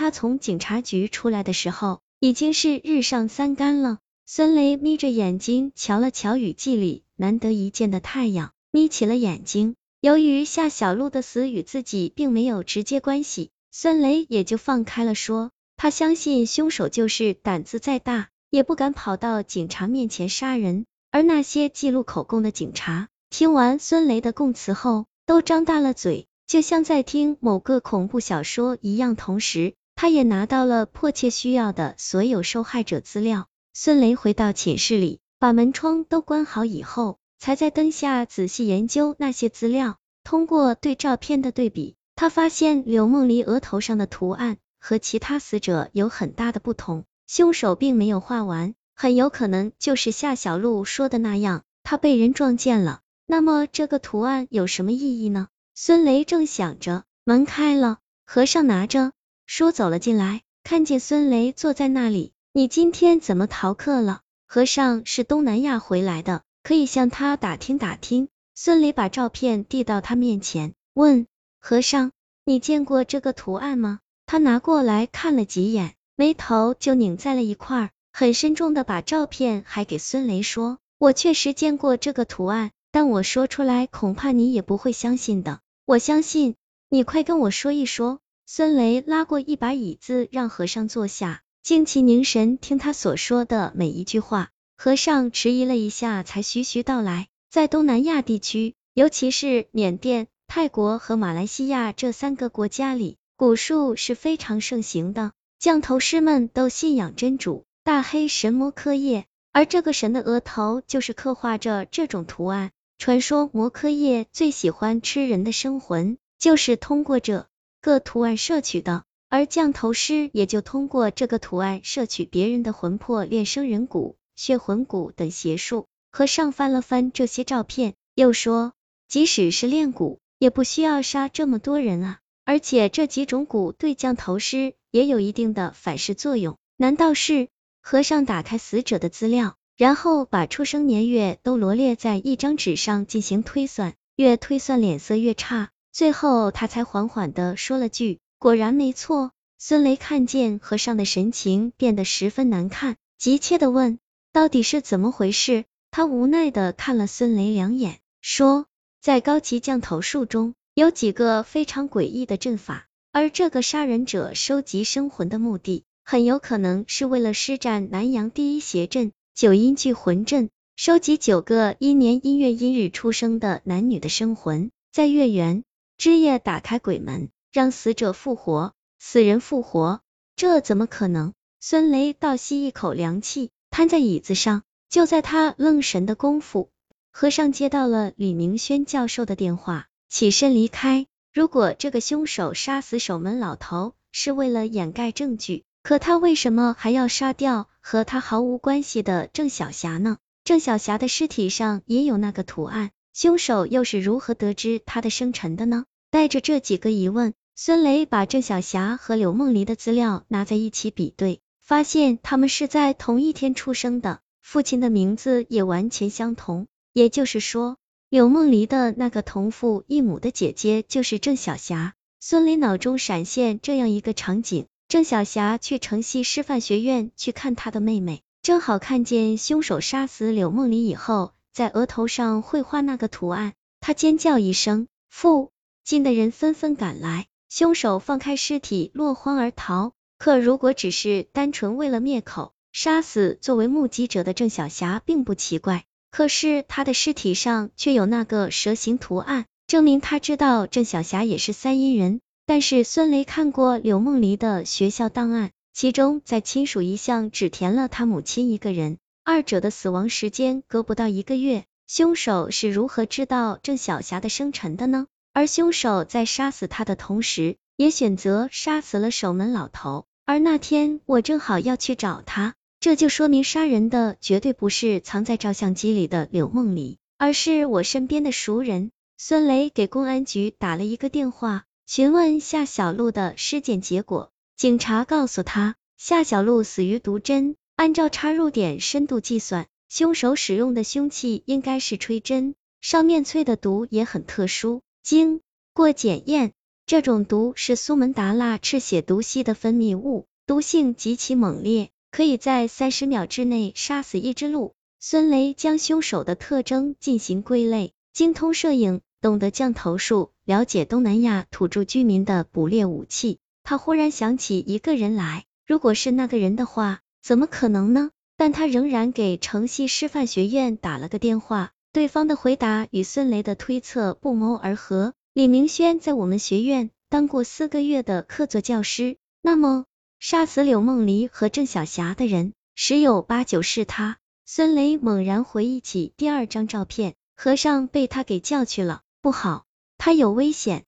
他从警察局出来的时候，已经是日上三竿了。孙雷眯着眼睛瞧了瞧雨季里难得一见的太阳，眯起了眼睛。由于夏小璐的死与自己并没有直接关系，孙雷也就放开了说。他相信凶手就是胆子再大，也不敢跑到警察面前杀人。而那些记录口供的警察，听完孙雷的供词后，都张大了嘴。就像在听某个恐怖小说一样，同时他也拿到了迫切需要的所有受害者资料。孙雷回到寝室里，把门窗都关好以后，才在灯下仔细研究那些资料。通过对照片的对比，他发现柳梦离额头上的图案和其他死者有很大的不同，凶手并没有画完，很有可能就是夏小璐说的那样，他被人撞见了。那么这个图案有什么意义呢？孙雷正想着，门开了，和尚拿着书走了进来，看见孙雷坐在那里，你今天怎么逃课了？和尚是东南亚回来的，可以向他打听打听。孙雷把照片递到他面前，问和尚，你见过这个图案吗？他拿过来看了几眼，眉头就拧在了一块，很慎重的把照片还给孙雷说，我确实见过这个图案，但我说出来恐怕你也不会相信的。我相信你，快跟我说一说。孙雷拉过一把椅子，让和尚坐下，静气凝神听他所说的每一句话。和尚迟疑了一下，才徐徐道来：在东南亚地区，尤其是缅甸、泰国和马来西亚这三个国家里，蛊术是非常盛行的。降头师们都信仰真主大黑神摩诃叶，而这个神的额头就是刻画着这种图案。传说摩诃叶最喜欢吃人的生魂，就是通过这个图案摄取的，而降头师也就通过这个图案摄取别人的魂魄，练生人骨、血魂骨等邪术。和尚翻了翻这些照片，又说，即使是炼骨，也不需要杀这么多人啊，而且这几种蛊对降头师也有一定的反噬作用。难道是？和尚打开死者的资料。然后把出生年月都罗列在一张纸上进行推算，越推算脸色越差，最后他才缓缓的说了句：“果然没错。”孙雷看见和尚的神情变得十分难看，急切的问：“到底是怎么回事？”他无奈的看了孙雷两眼，说：“在高级降头术中有几个非常诡异的阵法，而这个杀人者收集生魂的目的，很有可能是为了施展南阳第一邪阵。”九阴聚魂阵，收集九个一年一月一日出生的男女的生魂，在月圆之夜打开鬼门，让死者复活，死人复活，这怎么可能？孙雷倒吸一口凉气，瘫在椅子上。就在他愣神的功夫，和尚接到了李明轩教授的电话，起身离开。如果这个凶手杀死守门老头是为了掩盖证据，可他为什么还要杀掉和他毫无关系的郑小霞呢？郑小霞的尸体上也有那个图案，凶手又是如何得知他的生辰的呢？带着这几个疑问，孙雷把郑小霞和柳梦离的资料拿在一起比对，发现他们是在同一天出生的，父亲的名字也完全相同，也就是说，柳梦离的那个同父异母的姐姐就是郑小霞。孙雷脑中闪现这样一个场景。郑小霞去城西师范学院去看她的妹妹，正好看见凶手杀死柳梦离以后，在额头上绘画那个图案。她尖叫一声，父近的人纷纷赶来，凶手放开尸体落荒而逃。可如果只是单纯为了灭口，杀死作为目击者的郑小霞并不奇怪。可是他的尸体上却有那个蛇形图案，证明他知道郑小霞也是三阴人。但是孙雷看过柳梦离的学校档案，其中在亲属一项只填了他母亲一个人，二者的死亡时间隔不到一个月。凶手是如何知道郑小霞的生辰的呢？而凶手在杀死他的同时，也选择杀死了守门老头。而那天我正好要去找他，这就说明杀人的绝对不是藏在照相机里的柳梦离，而是我身边的熟人。孙雷给公安局打了一个电话。询问夏小璐的尸检结果，警察告诉他，夏小璐死于毒针。按照插入点深度计算，凶手使用的凶器应该是吹针，上面淬的毒也很特殊。经过检验，这种毒是苏门答腊赤血毒犀的分泌物，毒性极其猛烈，可以在三十秒之内杀死一只鹿。孙雷将凶手的特征进行归类，精通摄影，懂得降头术，了解东南亚土著居民的捕猎武器。他忽然想起一个人来，如果是那个人的话，怎么可能呢？但他仍然给城西师范学院打了个电话，对方的回答与孙雷的推测不谋而合。李明轩在我们学院当过四个月的客座教师，那么杀死柳梦璃和郑晓霞的人，十有八九是他。孙雷猛然回忆起第二张照片，和尚被他给叫去了，不好，他有危险。